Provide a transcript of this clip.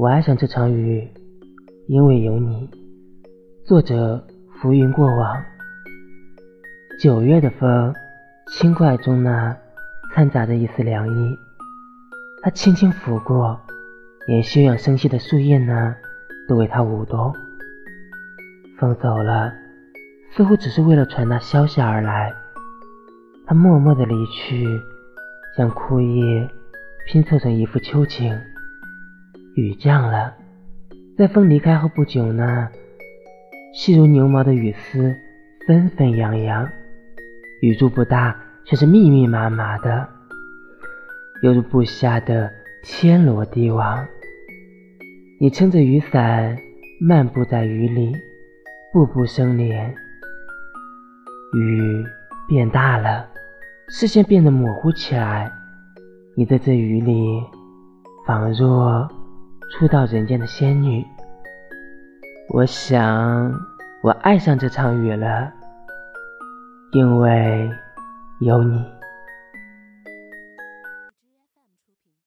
我爱上这场雨，因为有你。作者：浮云过往。九月的风，轻快中呢，掺杂着一丝凉意。它轻轻拂过，连休养生息的树叶呢，都为它舞动。风走了，似乎只是为了传达消息而来。它默默的离去，将枯叶拼凑成一幅秋景。雨降了，在风离开后不久呢，细如牛毛的雨丝纷纷扬扬，雨珠不大，却是密密麻麻的，犹如布下的天罗地网。你撑着雨伞漫步在雨里，步步生莲。雨变大了，视线变得模糊起来。你在这雨里，仿若……初到人间的仙女，我想我爱上这场雨了，因为有你。